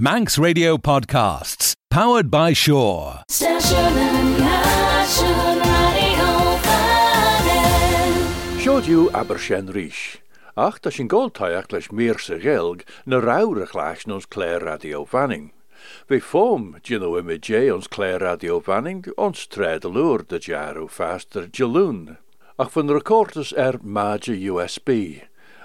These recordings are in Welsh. Manx Radio Podcasts, powered by Shore. Show you Abershen ríis. Ach dat is een leis als meerse gelg na rauwe glas ons léir radio Fanning. Bhí fóm dginú imidé ons léir radio Fanning ons tréad lúr de jaro faster jaloen. Ach de recordas er major USB.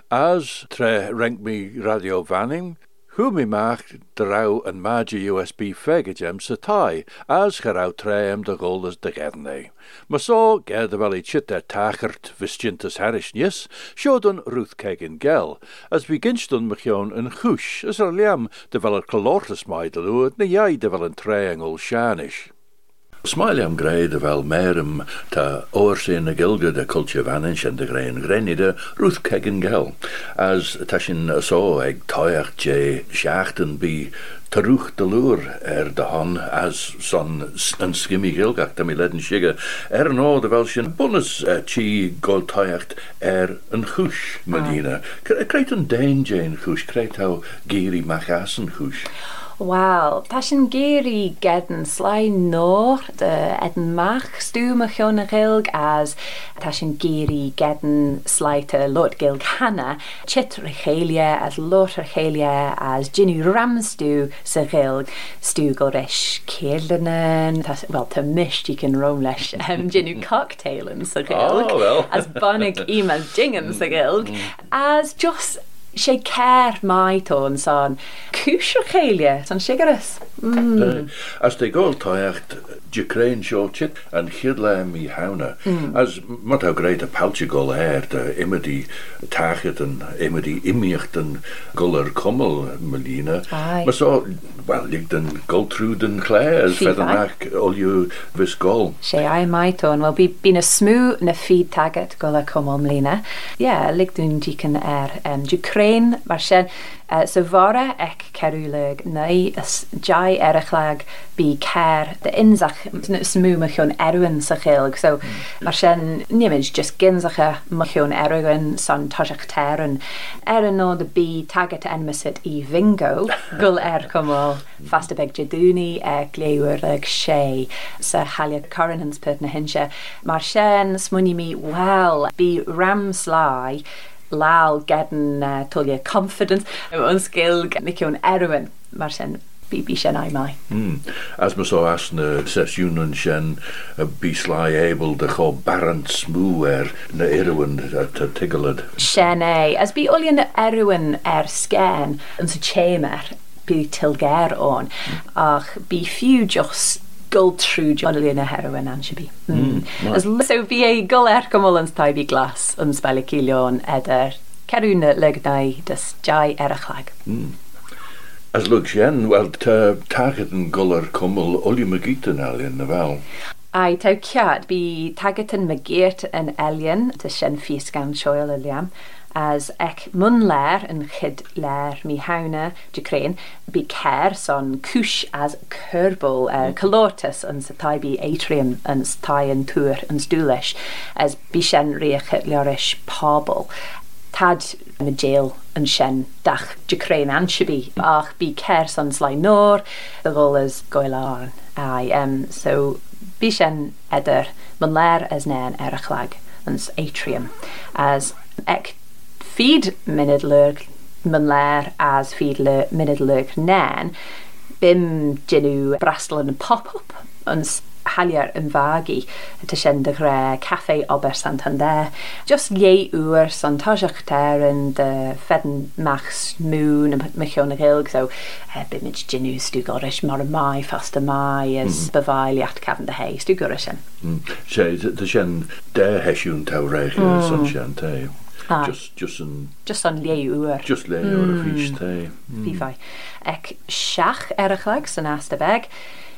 As tre renk me radio Vanning Hw mi mach draw yn magi USB feg gem sy tai, as chyr aw tre am dy gold as dy gernau. Mas o ger dy fel i chyta tachart fysgintas harish nys, siod yn rwth yn gel, as fi gynst yn mychion yn chwys, as yr liam dy fel yr colortas mai dy lwyd, neu iau dy fel yn treengol sianish. Smilem greide de merem ta oorsin gilge de kultje vanish en de grein grenide ruth kegen gel. As tashin so eg toyach je schachten bi terug de loer er de han as son een skimmy gilgach om mi ledden shige er no de bonus eh, chi goltajacht er een goes medina. Ah. Krijt een jane goes, krijt hou giri machassen Wel, ta sy'n gyr i gedyn slai nôr, dy edyn mach stwm y chion y gilg, as ta sy'n gyr i gedyn slai ty lot gilg hana, chit rechelia as lot rechelia as gynnu ramstw sy gilg, stw gorish cyrlynan, well, ta misht i can roam lesh, um, gynnu cocktail yn sy gilg, oh, well. as bonig im mm. as jingan sy gilg, as just sé ceir maitó an san cúsú chéile san sigaras. Mm. Eh, as te ggóiltáocht Jeréin seolchit an chiad le í hána mm. as mat a gréid a paltegó air de imidí taget an imidí imiochten golar kommel melína mas well lig den gotrúden léir fe anach olú visgó. sé a maitón well bí bína smú na fi taget go a kommel lína. Ja, ligún díken air Jeréin brein, mar sin uh, so fore ec cerwleg neu jai erachlag bu cer dy insach smw mychion erwyn sych ilg. So mm. mar sin nimid just gynsach a mychion erwyn son tosach teryn. Er yn oed y bu taget enmysid i fingo gul er cymol fasta beg jadwni e leiwyr ag se sa halia coronans pyd na hinsio. Mar sin smwni mi wel bu ram slai lal gedyn uh, tulia confidence, yn sgilg niciwn erwyn, mae'r sen bí mai aimá. Hmm. As mas ó as na sesiúnan sin a bís lá ébal de cho barant smú ar na iirehain a tigalad. Sin é, as bí olíon erwyn er ar scén an sa chémer tilger o'n ón hmm. ach bí fiú just gold trúd an líonna heroin an sibí. so bhí é go air gomol an taibí glas an spellicíón idir ceúna ledaid dus de ar a chhlaig. Mm. As lug sin well tagad an golar cumul olí magítan alíon na bhil. A tá cead bí tagatan magéirt an elíonn de sin fios gan seoil a leam. as ek mun lair yn chyd lair mi hawna dy crein bu cair son cwsh as cyrbol uh, mm. calotus yn satai bu atrium yn satai yn tŵr yn stwlish as bisian riach at liorish pobl tad yn y jail yn sien dach dy crein ansibí ach mm. bu cair son slai nôr the goal is goel on ai um, so bisian eder mun lair as nen er ychlag yn atrium as ek feed minidlwg mynler as feedler minidlwg nen, bim dyn brasl yn pop-up yn haliar yn fagi y tysien dy gre Café Ober Santander. Just ie yw'r son ter yn dy ffedyn machs mŵn y mychion y gilg, so e, dyn nhw stw gorys mor y mai, ffast y mai, ys mm. byfail i at cafn dy hei, stw gorys yn. Mm. Se, tysien de hesiwn tawrech mm. son sian te. Ah. Just, just yn... Just yn leiwr. Just leiwr mm. y ffys te. Mm. Fifai. Ec siach erachlag sy'n astafeg,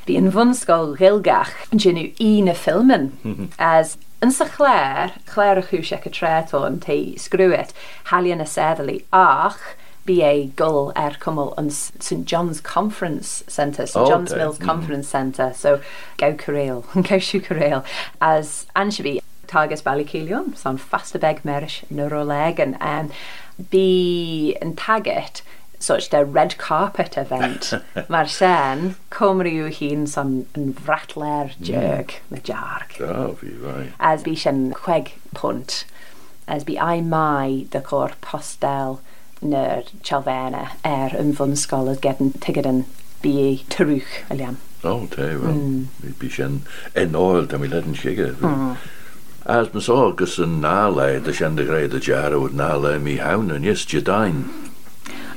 fi yn fwnsgol gilgach dyn nhw un y ffilmyn. Mhm. As yn sy chler, chler y chwys ac y treto yn te sgrwyd, halion y seddlu ach, BA e Gull Air er Cymru yn St John's Conference Centre, St oh, John's okay. Mills mm. Conference mm. Centre, so Gaw Careil, Gaw Siw Careil, as Anshabi tages ballycilium, son beg merch neuroleg and um, be and target such the red carpet event. Mae'r sen, Cymru yw hun son yn fratler jerg, mm. mae jarg. Da, fi As bi sy'n chweg pwnt, as bi ai mai dy cor postel ny'r chalfena er yn fwn sgolod gedyn tygyd yn bi tyrwch, Elian. O, oh, te, wel, mm. bi sy'n enol, da mi led sigur. Mm. As mas agus yn nále, dy sian dy greu dy jara wyd nále mi hawn yn ys dain.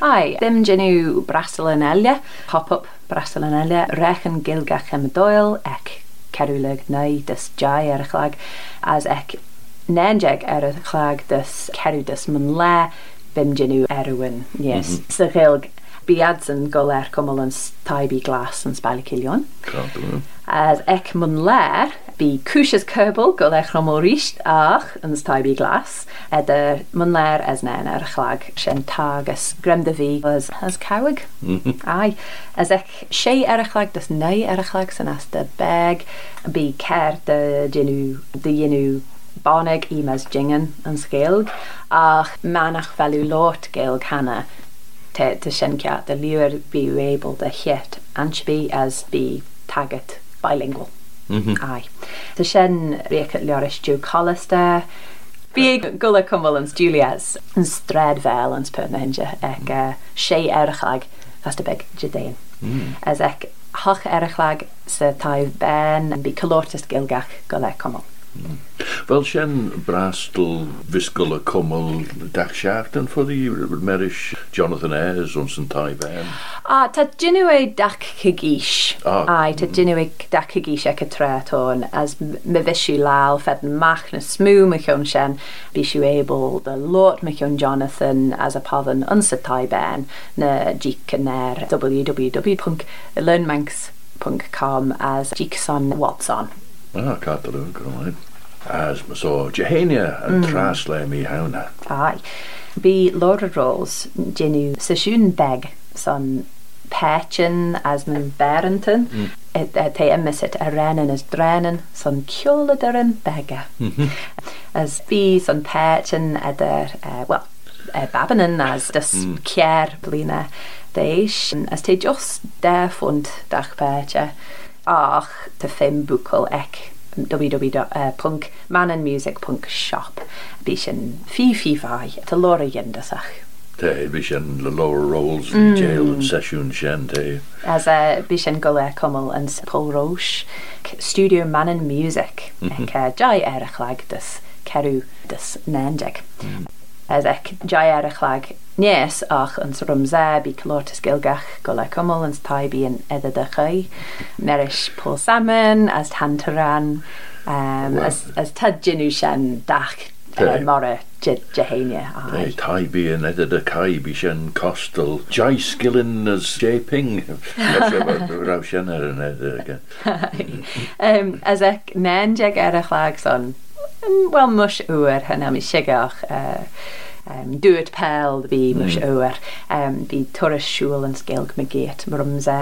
Ai, ddim i'w brasol yn elia, hop-up brasol yn elia, rech yn gilgach am y doel, ec cerwleg neu dys jai ar er y chlag, as ec nenjeg ar er y chlag dys cerw dys mynle, ddim gen i'w erwyn, yes. Mm -hmm. Sy'n biads yn goler cymol yn tai bi glas yn sbael cilion. As ec mun ler, bi cwsias cybl goler chromol rist ach yn tai bi glas, ed y ler as nen ar chlag sy'n tag as gremda fi as, as cawig. Ai, as ec sy ar chlag dys neu ar er chlag sy'n as dy beg, bi cer dy dynw, dy ynw bonig i mes jingen yn sgilg, ach manach fel yw lot gilg hana te te since de luer be able mm-hmm. de het ansbí mm. e, as bí taget bilingual. Mm -hmm. Ai. Tá sin récha leiristú choiste, Bí gola cumil an Julias an stréadhil an punahinse ag sé airchaag as de beh judéin. As ag thach airchaag sa taimh ben an bí choirtas gilgach go le cumil. Wel, sy'n brastl fisgol y cwmwl dachsiart yn ffoddi merish Jonathan Ayres o'n sy'n tai ben. A ta dynw dach cygish. Ah, Ai, ta dynw dach cygish ac y tre tôn. As me fysiw lal fed yn mach na smw my chiwn sy'n bysiw ebol the lot my chiwn Jonathan as a podden yn sy'n tai ben na gic yn er www.learnmanx.com as Jigson Watson. Ah, Caún goáin as me só dehéine an mm. tras le mí hena. Ai Bí Lord Rolls dénú saisiún beg san Patchen as min Barenten te mm. imimiit a rennen is brennen son kle er an bega. Mm-hmm. As bí an Patchen a er e, well e, babanen as dus kear mm. blina dééis as te jos defunt dachpéja. ach tá fim buúcail ag www.manandmusic.shop uh, Bhí sin fifiáid tá lora dhéndasach. Tá bhí sin le lower rolls mm. jail an seisiún sin é. As a uh, bhí sin go le cummal an Paulróis Studio Manan Music mhm. uh, mm -hmm. ag uh, dai ar a chhlaag dus ceú dus 90. Mm. edrych jai ar y chlag nes ach yn srwm zeb i clortus gilgach golau cymol yn stai bi yn edrych y nerys Paul Salmon, as tyran um, well. as, as tydyn nhw sian dach uh, more jehenia. Ei, tai bi yn edrych y bi sian costol. Jai sgilin as jeping Rhaw sian ar yn edrych. As ec nen jeg erich lag son um, wel, mwys ŵr hynna, mi sigach, uh, um, dŵr pel fi mwys mm. ŵr. Um, fi torys siwl yn sgilg my geit, mor ymse,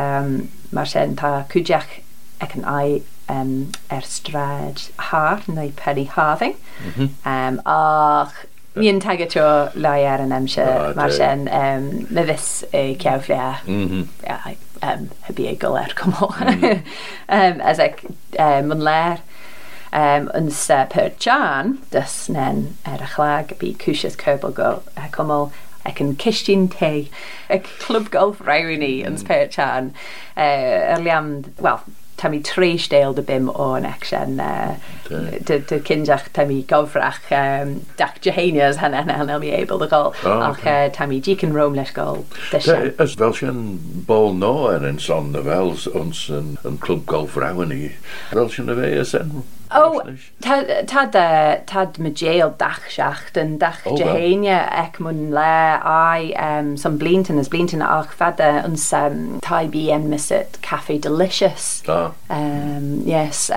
um, mae'r sy'n ta cwdiach ac yn ai um, er strad har, neu penny harthing. Mm -hmm. um, ach, mi yn tag eto lai ar er yn emsio, mae'r sy'n um, fys y cewf mhm. ia. Mm -hmm. yeah, um, hybiegol er cymol. Mm. um, as ac, um, yn ler, Um, uns uh, per chan, dys nen er a chlag, bu cwsias cyrbol go ac omol ac yn cysyn te, ac clwb golf rhaid i ni, mm. uns chan. Uh, Erliam, well tam i treis deil dy bim o'n action uh, dy, dy cynjach tam i gofrach um, dach jehanias hana hana hana mi eibl dy gol oh, ac okay. uh, tam i gicyn rome leis gol dysian Ys fel sy'n bol no er yn son na fel ons yn, yn clwb golf rawn i fel sy'n y fe ys Oh, tad uh, me déal dachseach an dahéine oh, ag mun le um, a san blinten is blinten ach uh, um, fede um, an sem taibí en mis it Café delicious Yes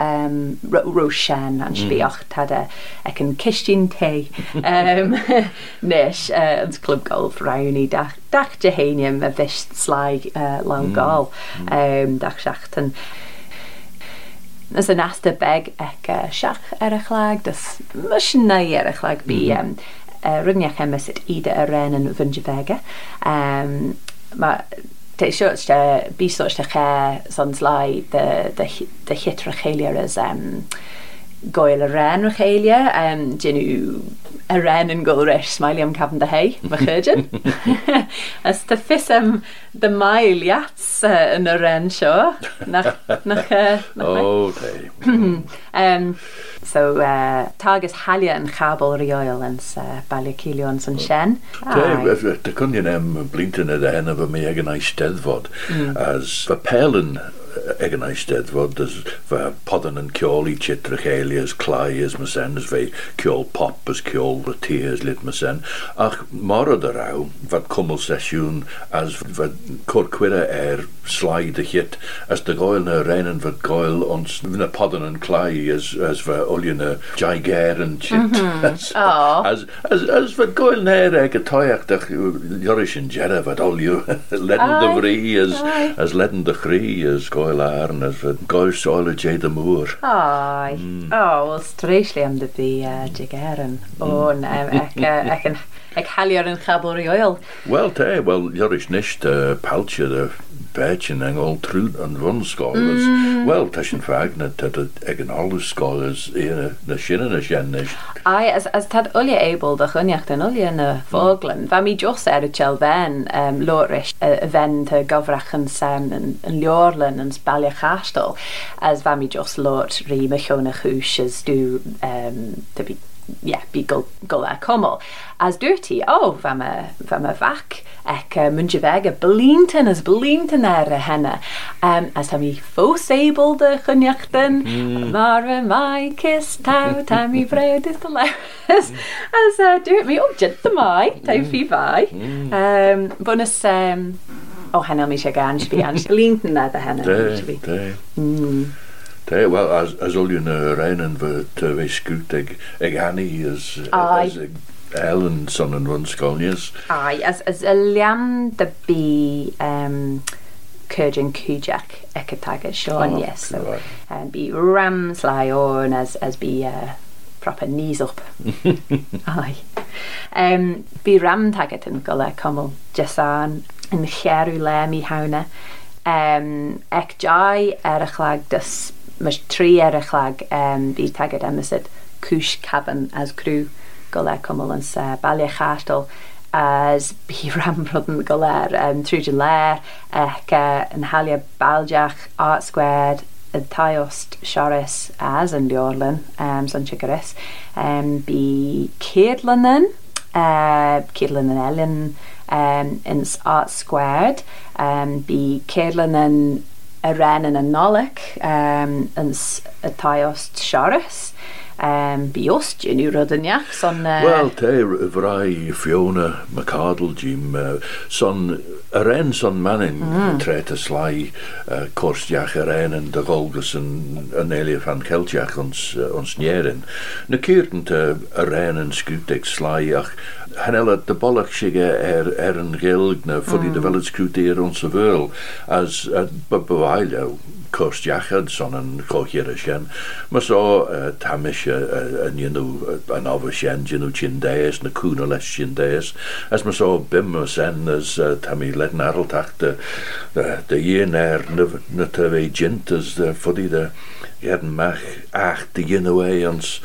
rochen an spioch tade ag an kistin te nes ans uh, clubgolf raí dach dach dehéine a vist sláig lá mm. gáil dachseachtan. Mm. Um, is an asasta beg ag uh, seach ar a chhlaag dus mu sin na ar a chhlaag bí mhm. um, uh, rinneach emas ide a ran an bhunnjevege. Um, bísoiste ché sans lei de hitre chéliaar is um, goel y ren o'ch eilio. Um, dyn nhw y ren yn gwyl rys, mael am cafn dy hei, fy chyrdian. Ys ty ffys am dy mael iats uh, yn y ren sio. Nach, nach, uh, dei. um, so, uh, targus halia yn chabol rioel yn uh, balio cilio yn sy'n sien. Dei, dy cwnion am blintyn ydy hen o fy mi ag yn eisteddfod. Mm. As fy pel yn egen ei steddfod as fe podden yn ciol i chitrach eili as clai as mysen as fe ciol pop as ciol y tŷ as lit mysen ach morod yr aw fe cwmwl sesiwn as fe cwrcwyra er slaid y chit as dy goel na ren yn fe goel ond na podden yn clai as, as fe olio na jaiger yn chit mhm. as, as, as, as fe goel na er ag y toiach dach lloris yn jera fe olio ledyn dy fri as, as ledyn dy chri as goel goel a arnas, fyd goel soel y jay dy mŵr. Ai, mm. o, wel streisli am dy bu e, jig erin. O, mm. na, e, ac yn halio'r yn chabl rioel. Wel te, wel, ioris nisht paltio dy spéitjen eng al trún an wonskolas. Mm. Well te sin fane dat het egen alle skolas ene na sinnnen a jennis. Ai as tad olie ebel de gunjacht an oliene mm. vogelen. Wa mi Jos er het tjel wen um, ehm, loris uh, eh, wen te gofrachen sem een joorlen een spalje gastel as wa mi Jos lood ri me chone hoesjes do um, ehm, yeah, bí gola komol. As dirty, oh, fam y, fam y fac, ac uh, mynd feg y blintyn, as blintyn ar y henna. Um, as tam i ffos eibl dy chyniochtyn, mm. mar fy mai cys taw, tam i bred ys as, as uh, dirt mi, oh, jyd dy mai, taw mm. fi fai. Um, bonus, um, oh, henna mi eisiau gan, si bi an, blintyn ar y henna. De, Hey, wel, als, als al je uh, rijden te wiskuut, ik, ik ga niet eh, als Als ik Helen zo'n wunschkoon is. Ai, as, as een liam de bi um, ehm, Kurjan Kujak ekataga Sean, oh, ah, yes. So, right. Eh, and be rams lion as, as be uh, proper knees up. Ai. Um, be ram taget yn golau cymwl, jesan, yn cherw le mi hawna. Um, ehm, ec jai erachlag dus. Mae tri eraill ag um, i tagad ymysyd cwys cabin as crw golau cymol yn se, baliau chartol as bu ram yn goler um, trwy ler ac uh, yn haliau baldiach art squared y taiost siaris as yn diorlen um, son sigaris um, bu ceirlynan uh, ceirlynan elin um, yn art squared um, bu ceirlynan a ran an an nolach um, an a taost seras. um, biost yn roedd Son, uh... Wel, te, vrij Fiona McArdle, Jim, eh, son, mm. yr eh, en son manin mm. tret y slai uh, cwrs iach yr en yn dy ons, uh, ons nierin. Na cyrtyn te yr en yn sgwteg slai ach de bollachige er, er een gilg na de mm. developed ons onze als as bewailo nou, kost jachad son een kochierishen maar zo tamish and eh, eh, you know an eh, avashen you know chindeas na kuna les chindeas as ma so bim ma sen as tammy let narl the the year yener na tve the de the de Gerden mag acht de jinnaway ons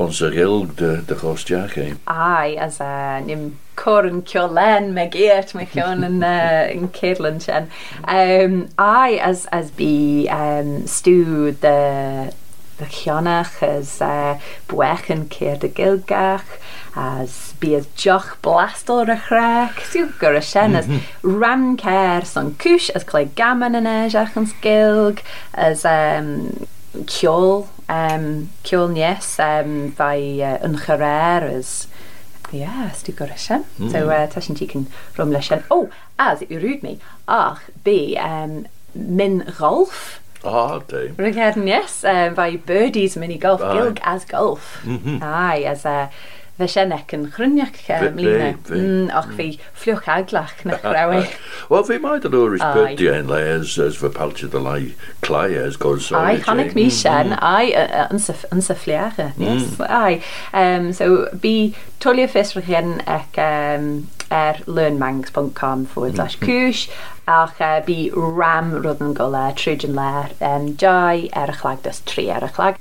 onze rilg de de gostjaag heen. Ai, as a nim corn kjolen me geert me kjon in uh, in Kirland. Um, ehm, I as as be um, ehm, stew the de cheannach as uh, eh, buechan céir de gilgach as bíad deoch blastal a chraach siú gur a sinnas ramcéir san cis as mhm. clé gaman in éis achans gilg as um, ceol um, ceolnéas um, bei uh, eh, an choréir as tú go sin so uh, tá sin tí an rom lei sin ó as i rúd mé ach bé um, min Rolf Oh, do. Rygheden, yes, um, by Birdies Mini Golf Aye. Gilg as Golf. Mm -hmm. Aye, as a... E, uh, fe sianec yn chryniach um, Lina. E. Mm, och fi mm. ffliwch aglach na chrewi. Wel, fi mae dyn nhw'r respect i enle as, as fy palti dylai clai as gwn sôn. Ai, hannig mi sian, ai, yn syffliach. Yes, ai. Um, so, bi tolio ffys rwy'n ac um, er, learnmangs.com forward slash mm-hmm. cwys ac uh, e, bu ram roedd yn golau trwy'n lair um, jai er y chlag dys tri er y chlag.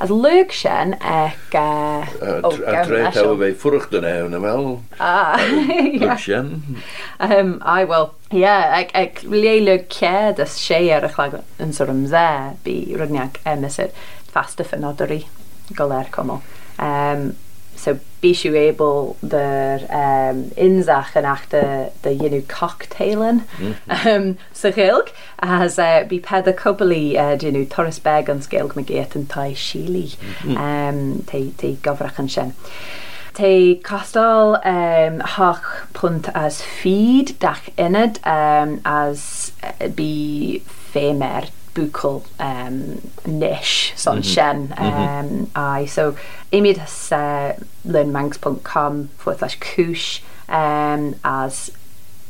As lwg sien ac... Uh, e, a tre taw fe ffwrwch dyna e, hwn yma. Ah, ie. sien. Um, I wel, ie, yeah, ac, ac le lwg ced as se ar er y chlag yn sôr ymdde bu rydniag emysyd fast y ffynodori goler comol. Um, so spéisiú ébal der um, inzach an achta de dhéennn cocktailen mm -hmm. um, sa réilg as uh, bí ped a coballí uh, dénú Torres bag an scéilg na géit an tai sílí mm -hmm. um, te gofrachan sin. Tá castal um, hach punt as feed dach inad um, as uh, bí fémer bukel um, niis son mm -hmm. sin mhm. um, mm -hmm. ai so imid has uh, learnmangs.com forward slash kush um, as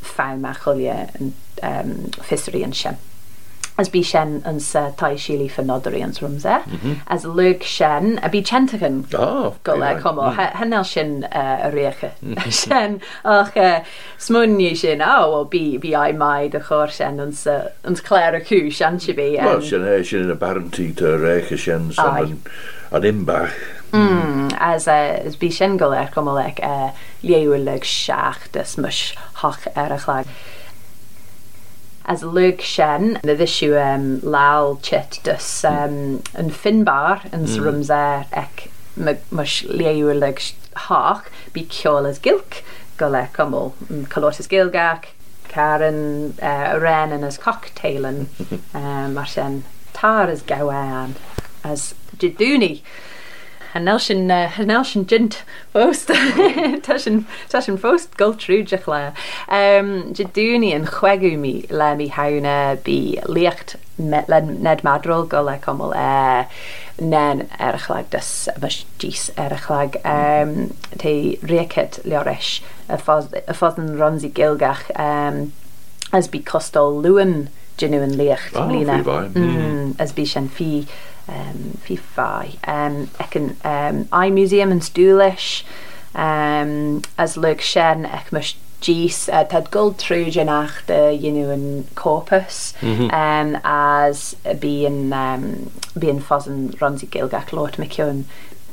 fan ma cholia an um, fií an sin. as bí sin an sa taisílí fan nodarí ans rumse mhm. as lu sin a bí tchan ah, go le com mm. hanel sin uh, a réige mm. sin ach uh, smunní sin á oh, bí bí a maid a chóir sin an léir a cú sean si bé sin eh, sin in a barantí a réiche sin an imbach. Mm, as uh, is bí sin go leir com le uh, léúleg seach de smuis hach ar a chhlaag. as Lurg shen the issue um, lál chit dus um, finbar an mm. sarums Ek ec you léúir le háach bí ceolalas gilk go le cumó mm, calótas gilgach Karen uh, ren and as cocktailan um, tar as gawain as didúni. hanel sy'n uh, sy'n jint ffost ta sy'n ffost gol trwy jych le um, dydw ni yn chwegw mi le mi hawna e bu liacht ned madrol gole comol e nen erchlag dys fys gys erchlag um, te riacet leoresh y ffodd yn ronsi gilgach um, as bi costol lwyn dyn liacht Oh, Mm, as bi sian fi um, fi fai. Um, ek an um, iMuseum an stúleis um, as le sin ag mar dís uh, tá gold trúgenach de dhéú an corpus mm -hmm. um, as bí an um, bí an fas an ransi gilgach lot me ceún.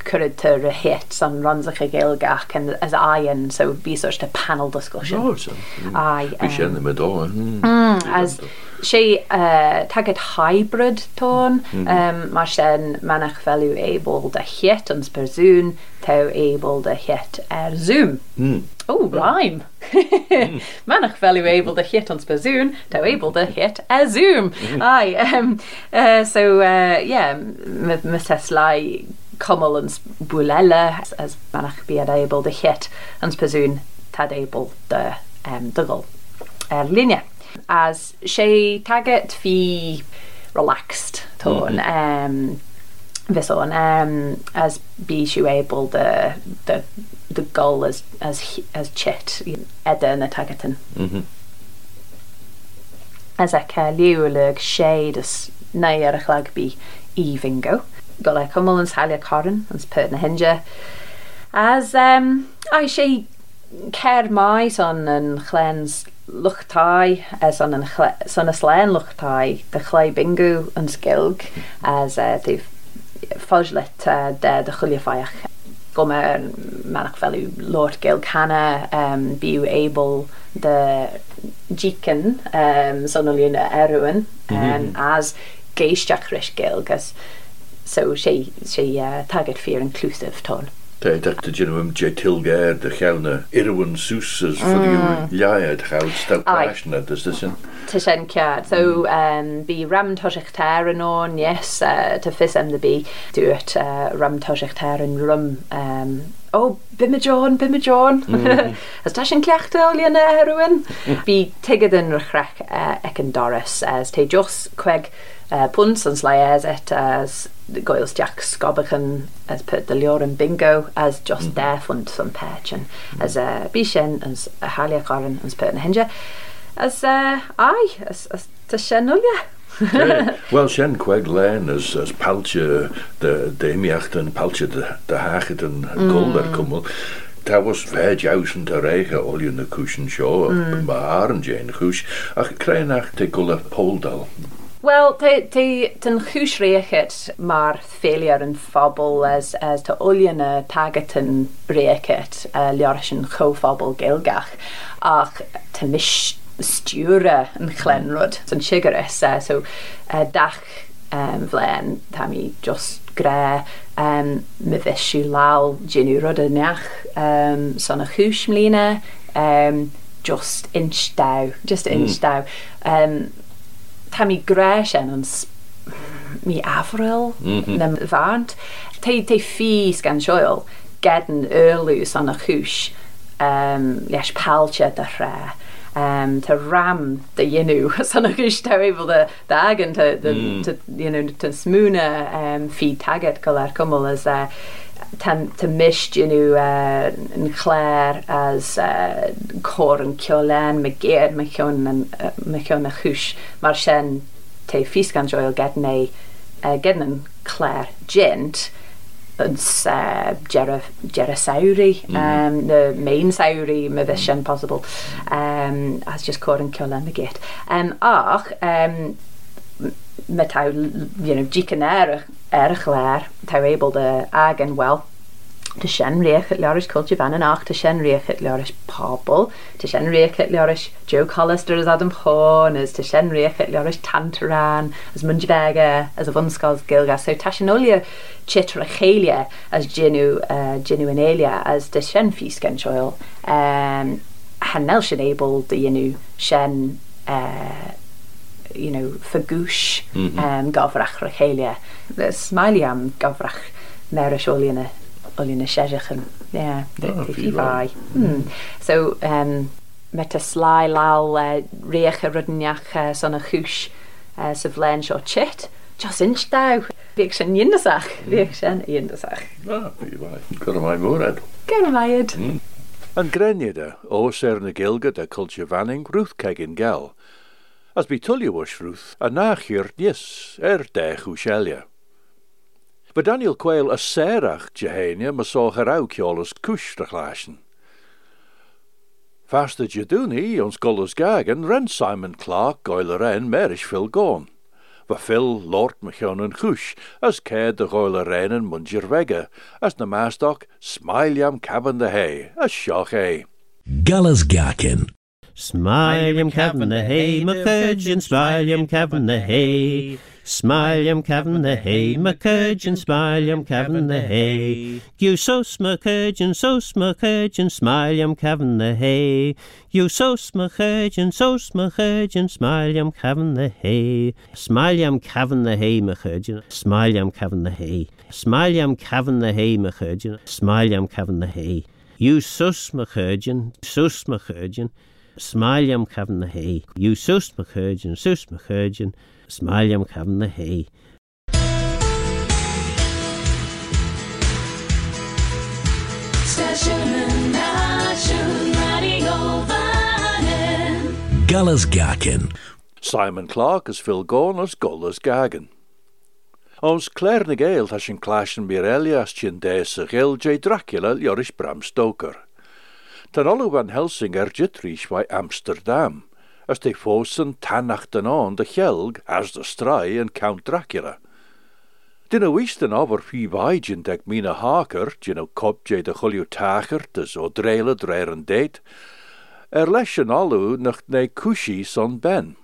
curirte a hit san ranach a ggéilgach an as aon so bíirte panel discussion mm. sé na medá hmm. mm, as sé eh, take hybrid tón mm-hmm. mar sin menach veú ébal de hit an spersún tá ébal de hit ar er zoom. ó hmm. hmm. raim Menach fel ébal de hit an spaún tá ébal de hit a er zoom eh, so me te lei cummal ans bulela as manach be able de het ans pasoon tad able de um, dygol er linia. As she taget fi relaxed tone. Mm -hmm. um, this on um, as be you able the the the goal as as as chit eda yn y tagatan. Mm -hmm. As ac liw lyg shade as neu ar y chlag bi i fingo. go le cumlans heile choran ans pe na hinge. As um, a sé ceir mais an an chléns luchtáid as an sanna sléin luchtáid de chlé binú an skillg as uh, fos le uh, de de chuliafaiach go me menach felú Lord Gil Canna um, bíú Abel de Jekin um, son lína eruin mhm. um, mm -hmm. as géisteach risgéil gus So she, she uh, tagad fear inclusive tone Te dacht dat je hem je tilgeer de gelne irwen soeses voor die jaad goud stel passion dus dus een tishen kia so um mm. be ram toshechtar and on yes uh, to fis and the be do it uh, ram toshechtar and rum um ó bimme John bimme John mm-hmm. Is tá sin cleachta líana herin? Bhí tuige den rech eh, ag an doras as té jos chuig eh, puns ans lei as et as goils Jack scobachan as put de leor an bingo as just mm-hmm. dé fund san pechan as eh, bí sin an a haliaáin ans pe na hinge as ai tá sin nulle. Well sin kweig lein as as paltje de déimiachten paltje de, de hageten golder kommel. Tá was féjousen a réige olju na koessen seo mm. ma haarengéin goes ach kreinach te golle Poldal. Wel ten húsréket mar féar an fabul as as te oljenne tagetten breket uh, eh, learsin chofabul geelgach ach te mischt stiwra yn Mm. So'n sigur isa. So, uh, dach um, flen, tam i just gre, um, myddys ddysiu lal gynwrod yn iach, um, son o chwys mlyna, um, just inch daw, just inch mm. daw. Um, tam i gre mm-hmm. sian yn mi afryl, mm -hmm. nem fant. Te, te ffi sgan sioel, gedyn yrlw son o chwys, um, leis palcha dy rhaid. um, te ram de dhéú san gus teéhil de agan tan hmm. smúna um, fi taget go ar cummal as uh, te mist you know, uh, an chléir as uh, cór an ceolén me géir me ceon na chúis mar sin te fís gan joil get né uh, gen an chléir gent. It's uh, Jera, Sauri, um, mm. the main Sauri, mae fe possible, um, as just cwr yn cyl am y gyd. Um, ach, um, mae taw, you know, gicyn er, er y chler, taw eibl dy ag yn wel, riech at réocha culture fan anach, nach tá riech at leiris pobl, Tá riech at leiris Jo Collister as Adam Horn, is tá riech at leiris Tantaran, as Munjibega, as a bhunscáil gilga, so ta sin olia chitra chelia as genu, uh, genu in elia, as de sin fys gen choel. Um, Hanel sin ébil de dhéanú sin uh, you know, ffagwsh mm -hmm. um, gofrach rachelia. Smiley am gofrach mewn y siolina olyn y siarach yn, ie, i fai. Hmm. So, um, met y slai lal uh, e, reach y rydyniach uh, e, son y chwys uh, e, sy'n flen sio chit. Jos inch daw. Fi'ch sy'n yndysach. Fi'ch hmm. sy'n yndysach. Ah, fi fai. Gwrna mai mwred. Gwrna mai yd. Mm. Yn grenida, o ser na gilgad a culture fanning rwth cegin gael. As bi tulliw o shrwth, a na chyr dis, er dech wselia. Wa Daniel Quail a serach Jehania me so geraukjolas kuchte glaschen. Vaste je doen hi ons gagen ren Simon Clark goileren ren gone, fil goon. Lord fil lort en as care de goileren ren en munger Vega as na Smileyam cabin de hay, as shock hay. gagen. Smileyam Smiljam cabin de hay, McFedge and Smileyam cabin de hay. Smileyam Cavan the hay, McCurgeon, Smileyam Cavan the hay. You so McCurgeon, so McCurgeon, Smileyam Cavan the hay. You so McCurgeon, so McCurgeon, Smileyam Cavan the hay. Smileyam Cavan the hay, McCurgeon, Smileyam Cavan the hay. Smileyam Cavan the hay, McCurgeon, Smileyam Cavan the hay. You sus McCurgeon, sus McCurgeon, Smileyam Cavan the hay. You sus McCurgeon, sus McCurgeon. I'm having the hei. Gallas Gaken. Simon Clark is Phil Gorn as Gallas Gagan. Ons Claire na has in sin cláan Mirelia as Chin dé a J Dracula Joris Bram Stoker. Tan olú van Helsing ar jitrís Amsterdam – as de fós yn tan aan de chelg as de strai en Count Dracula. Dyn o eistyn ofr ffi bai deg mina haker, jyn o cobje de chwilio tacher, dys o dreile dreir yn er leis yn olw nach neu cwsi son ben.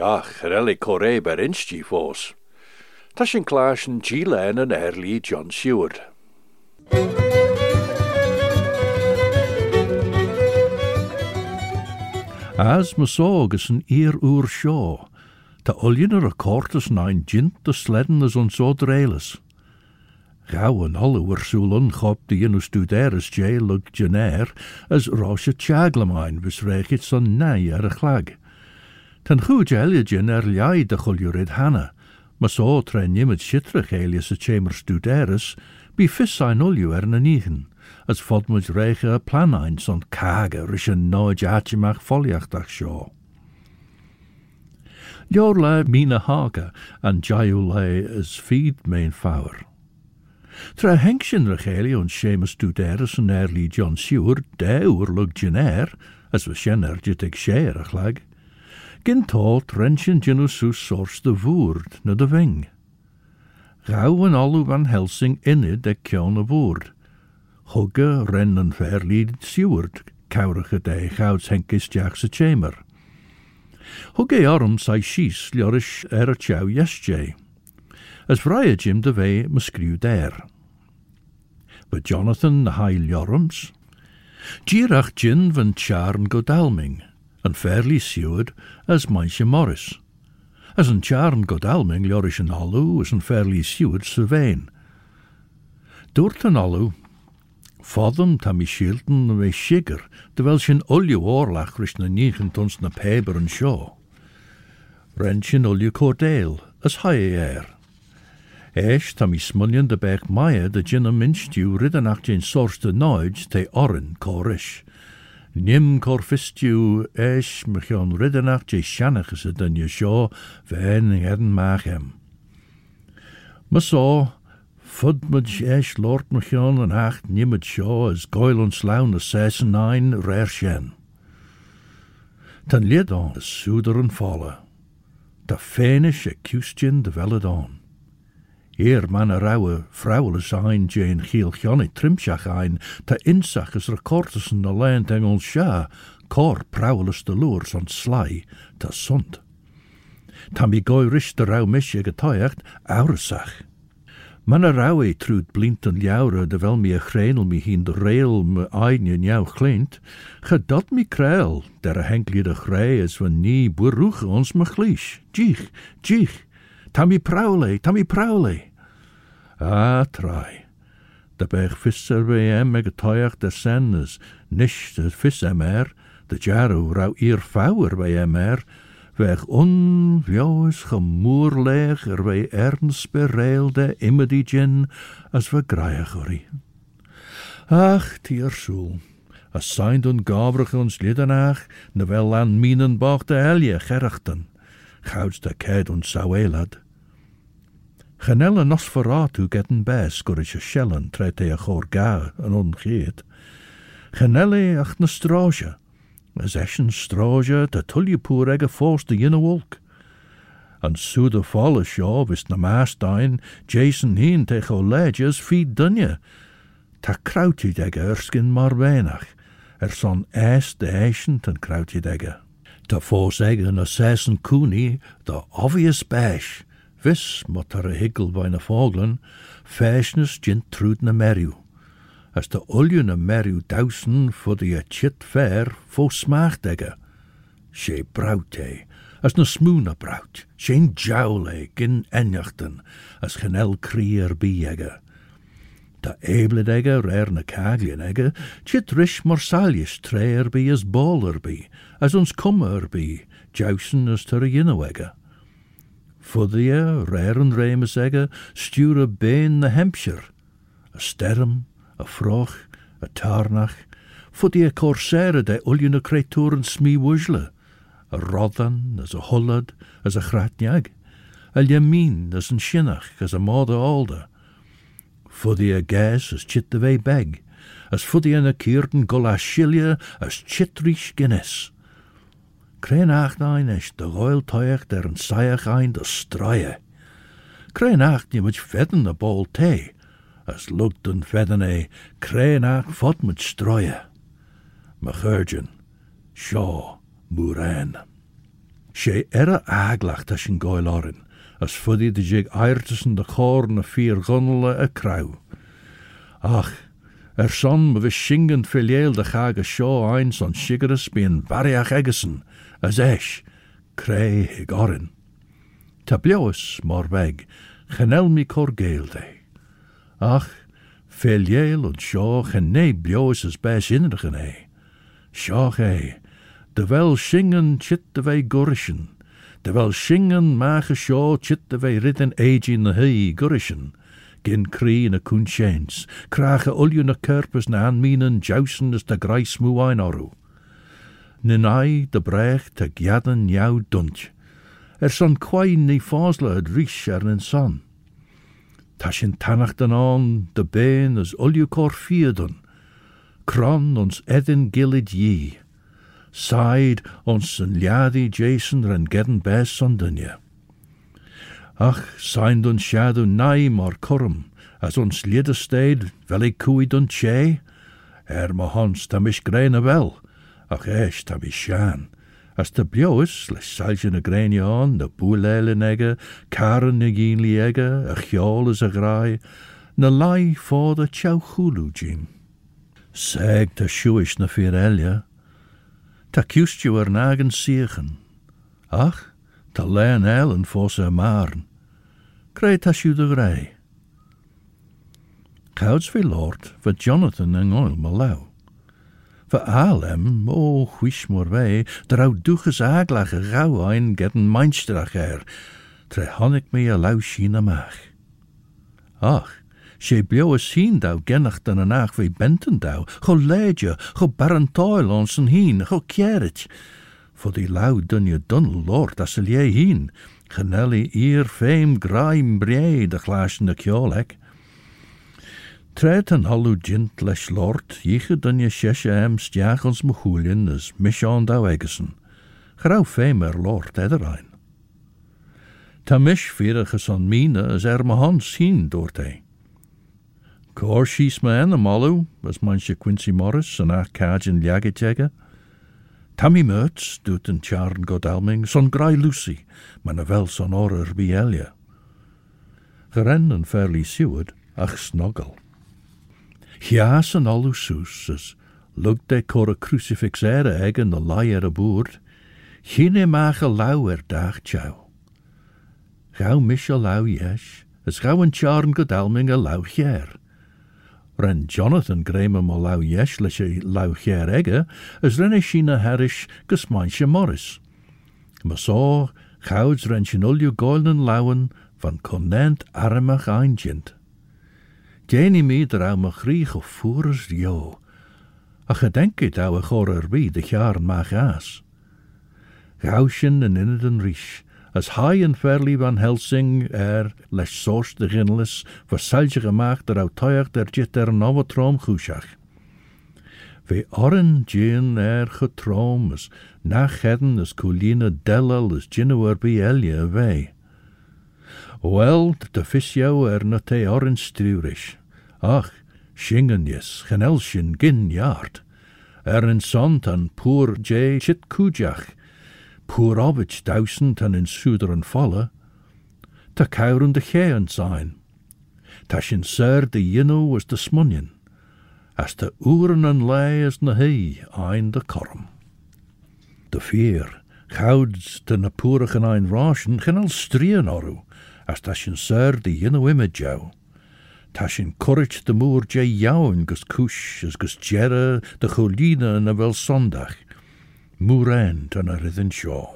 Ach, reli coré ber instji fós. Tashin clash yn gilen yn erli John Seward. as me sogus an ear oer seo, ta oljener a kortus na een jint de sledden as on so drelis. Gauw en alle wersoelen gop die in studeres jay lug genair, as roosje tjaglamijn rechit son nij er a klag. Ten goede elje er jij de goljurid hanna, maar zo trein nimmer shitrach elias a chamber studeres, bi fis zijn olju er na as fodmwys reich y planain son cag a rys yn noed a hachimach foliach dach sio. Dior le mín a haga an jaiw le as fyd mein fawr. Tra heng sy'n rachelio yn seamus dwder as yn erli John Siwr, dew ur lwg jyner, as fy sy'n er jytig sier a gyn to trensyn dyn nhw sŵs sors dy fwrd na dy fyng. Gaw yn olw fan Helsing unid ac cion y fwrd, Hoge, Rennen, Verli, Seward, de Gouds, Henkistjaagse Chamber. Hoge arm sai sís liorish er a chow yesje. As vrije jim de wee muskriu der. But Jonathan the high Lorums Girach jin van charn godalming, en fairly seward as meisje Morris. As an charn godalming liorish an alu as an fairly seward survein. Doort en alu Fodham ta mi sildan na mi sigur, da fel sin olio orlach rys na nich yn tons na peber yn sio. Ren sin olio cordel, as hae ei air. Eish ta mi smulion da bech maia da jyn am minstiw rydyn ach jyn sors da noed te orin corish. Nim corfistiw eish mi chion rydyn ach jyn sianach as a dynia sio, fe'n ngedyn mach em. Mas o, Fud mod jes lort mod hjon en hacht nimmet sjå as goil on slaun a sessen ein rær sjen. Tan lied on a suder en falle. Da fænis a kustjen de velad on. Eer man a rauwe frauwe is ein jen i trimsach ein ta insach is rekortes in a leint engel sja kor prauwe de lures on slai ta sunt. Ta' bi goi rist de rau mis a getoiacht aurusach. Man nou a rawe trwyd blint yn iawr a dyfel mi a chreinl mi hi'n reil my ain yn iawn chlint, chadod mi creel, der a henglid a chrei as ni ons me chlis. Djich, djich, ta prawle, ta ah prawle. A trai, da bech fys ar fe em ag a toiach sen as de em er, raw i'r fawr fe er, Weg on jouws gemoerleg er wij ernst bereilde immer die gin als we graaigorie. Ach, tiersoel, als zijn den gabrig ons ne wel aan minen boog de helje gerachten, gouds de keid ons sauelad. Genelle nos verraad getten bijs, kurische schellen, treedt hij goor ga en ongeet. Genelle ach ne as eschen stroja to tulipur ega force the inner walk. And so the follow shaw vis na mas dain, Jason heen tech o ledges feed dunya. Ta krautid ega erskin marvenach, er son es de eschen ta'n krautid ega. Ta force ega na sesen cooney, the obvious bash, vis mutter a higgle vain a foglan, fashness jint trud na meriu. as de oljen a merriw dawson for the chit fair fo smaagdegger. She brout he, as na smoon a brouwt, she'n jowle gin enjachten, as genel krier biegger. Da ebledegger er na kaglienegger, chit rish morsalis treer bi as baller bi, as ons kummer bi, jousen as ter jinnewegger. Fuddia, egger, stuur sture bein the Hampshire, a sterm y froch, y tarnach, ffod i y corser yda ulion y creitwr yn smi wysle, y roddan, as y hwlad, as y chratniag, y lyamin, as yn sinnach, as y modd y olda. Ffod i y ges, as chit y fei beg, as ffod i yn y cyrn golasilia, as chit rhys gynnes. Cre'n ach na ein eich dy goel toiach der yn saiach ein dy strae. Cre'n ach ni mynd fedden y bol tei, as lucht an fedan é crénach fot met stroie. Ma churgin, seo moerrein. sé erre aaglacht as sin goil árin, as fudí de sé airtussen de chór na fir gonnelle a krauw. Ach, Er son me vi singen filéel de chage seo ein son sigeres bíon bariach egesen as éis, cré hiig orin. Tá bleos mar weg, chenel mi cor géaldéi. Ach, Feliel und Sjog en nee bloos is dus bijzinnigen he. Sjog he, terwijl zingen chitten wij gorschen, terwijl zingen maken sjo chitten wij in de hei gorschen. Gin kreen a kunchens, kragen oljun na kerpers na anminen jousen is de grijs moe een oru. Ninai de brech te gjaden jou duntje. Er son kwain ni fosle het riche er in son. Tashin tanachtan on, de Bain as ulju korfierden. Kron ons edin gilid ye. Said ons een liadi jason ren gedden bes dunje. Ach, zijn ons shadu naim mar curum, as ons liedesteed veli kui dun che, er mohons tamish a wel, ach esh tamish shan. As de biois, le salje na grenion, na boelele nega, karen na gien liega, a chiol is a grai, na lai for the chauchulu jim. Seg ta shuish na firelia, ta kustju er nagen Ach, ta leen ellen for Sir Marn Krijt ta shu de grei. Kouds lord, Jonathan en oil Allem, oh, huish mor duches aglage gauw ein gedden meinstracher, tre tre ik me a lauschina maag. Ach, sé bio thou dou gennacht an anaag wie benten dou, go leidje, go barentoil ons een hien, go kjeret. Voor die lauw dunje dun lord as hien, genelli ier fame graim brei de glaasende kjolek. Tréit hallo halúdint les Lord dícha dunne séise am steachchans mochúlinn is misán dá aigesan, Grauw Lord Erein. Tá mis féachchas an mine is er me hans sin dúirta. Cór síos me an malu, was man Quincy Morris en nach cáin leagateige, Tammy Mertz doet een charn godalming son grai Lucy, maar nou wel son orer bielia. Geren en Fairly Seward ach snoggel. Hias an alusus as lugde cor a crucifix ere ag de the lai abur a lauwer dag chao. Gauw law lauw jes, Gau mis charn godalming a hier. Ren Jonathan Graham me lauw jes, leis hier ege, as ren harish morris. Masaw, gauds ren sin van konent armach eindjent. Déanaimi ar of a jou, go furas jo, a chadenkit a a chorarí de mag maach as. en in het en ríis, als high en fairly van Helsing er les sós de ginlis voor sailse gemaakt dat er outuig der jit er nova troom goesach. We oren gin er getroom is, na gedden is coline dellel als ginnewer bij elje wei. Wel, de visjouw er na te orenstruurisch. Ach, shingenjes, genelsjen gin jaart. Er in sant an poor j chit kujach. Poor obich duizend an in suderen falle. Ta kauren de geën zijn. Tashin ser de jinno was de smunjen. As de uren en lei is na hee ein de corum De vier, gouds de napoerigen ein raschen, genel strien oru. as ta sin di de dhéanahhuiime dew. Ta sy'n choirt de mŵr dé iawn gus cis as gus dearre de cholína na fel sondach, Múrain tan a rian sio.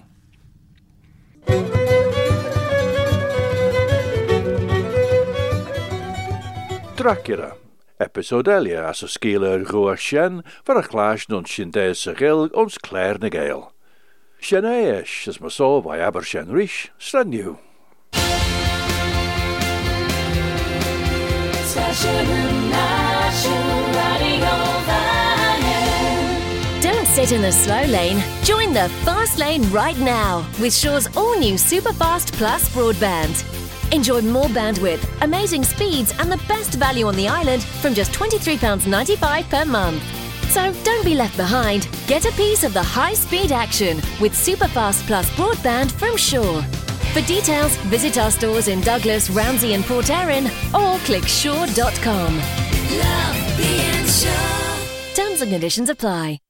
Dracula. Episodelia as yr rhyw a sien, fyr a chláis non sy'n dé y gil ons sclair na gael. Sien eis, as mar só fai aber sin Don't sit in the slow lane. Join the fast lane right now with Shaw's all new Superfast Plus broadband. Enjoy more bandwidth, amazing speeds, and the best value on the island from just £23.95 per month. So don't be left behind. Get a piece of the high speed action with Superfast Plus broadband from Shaw. For details, visit our stores in Douglas, Ramsey, and Port Erin or click Shaw.com. Love being Terms and conditions apply.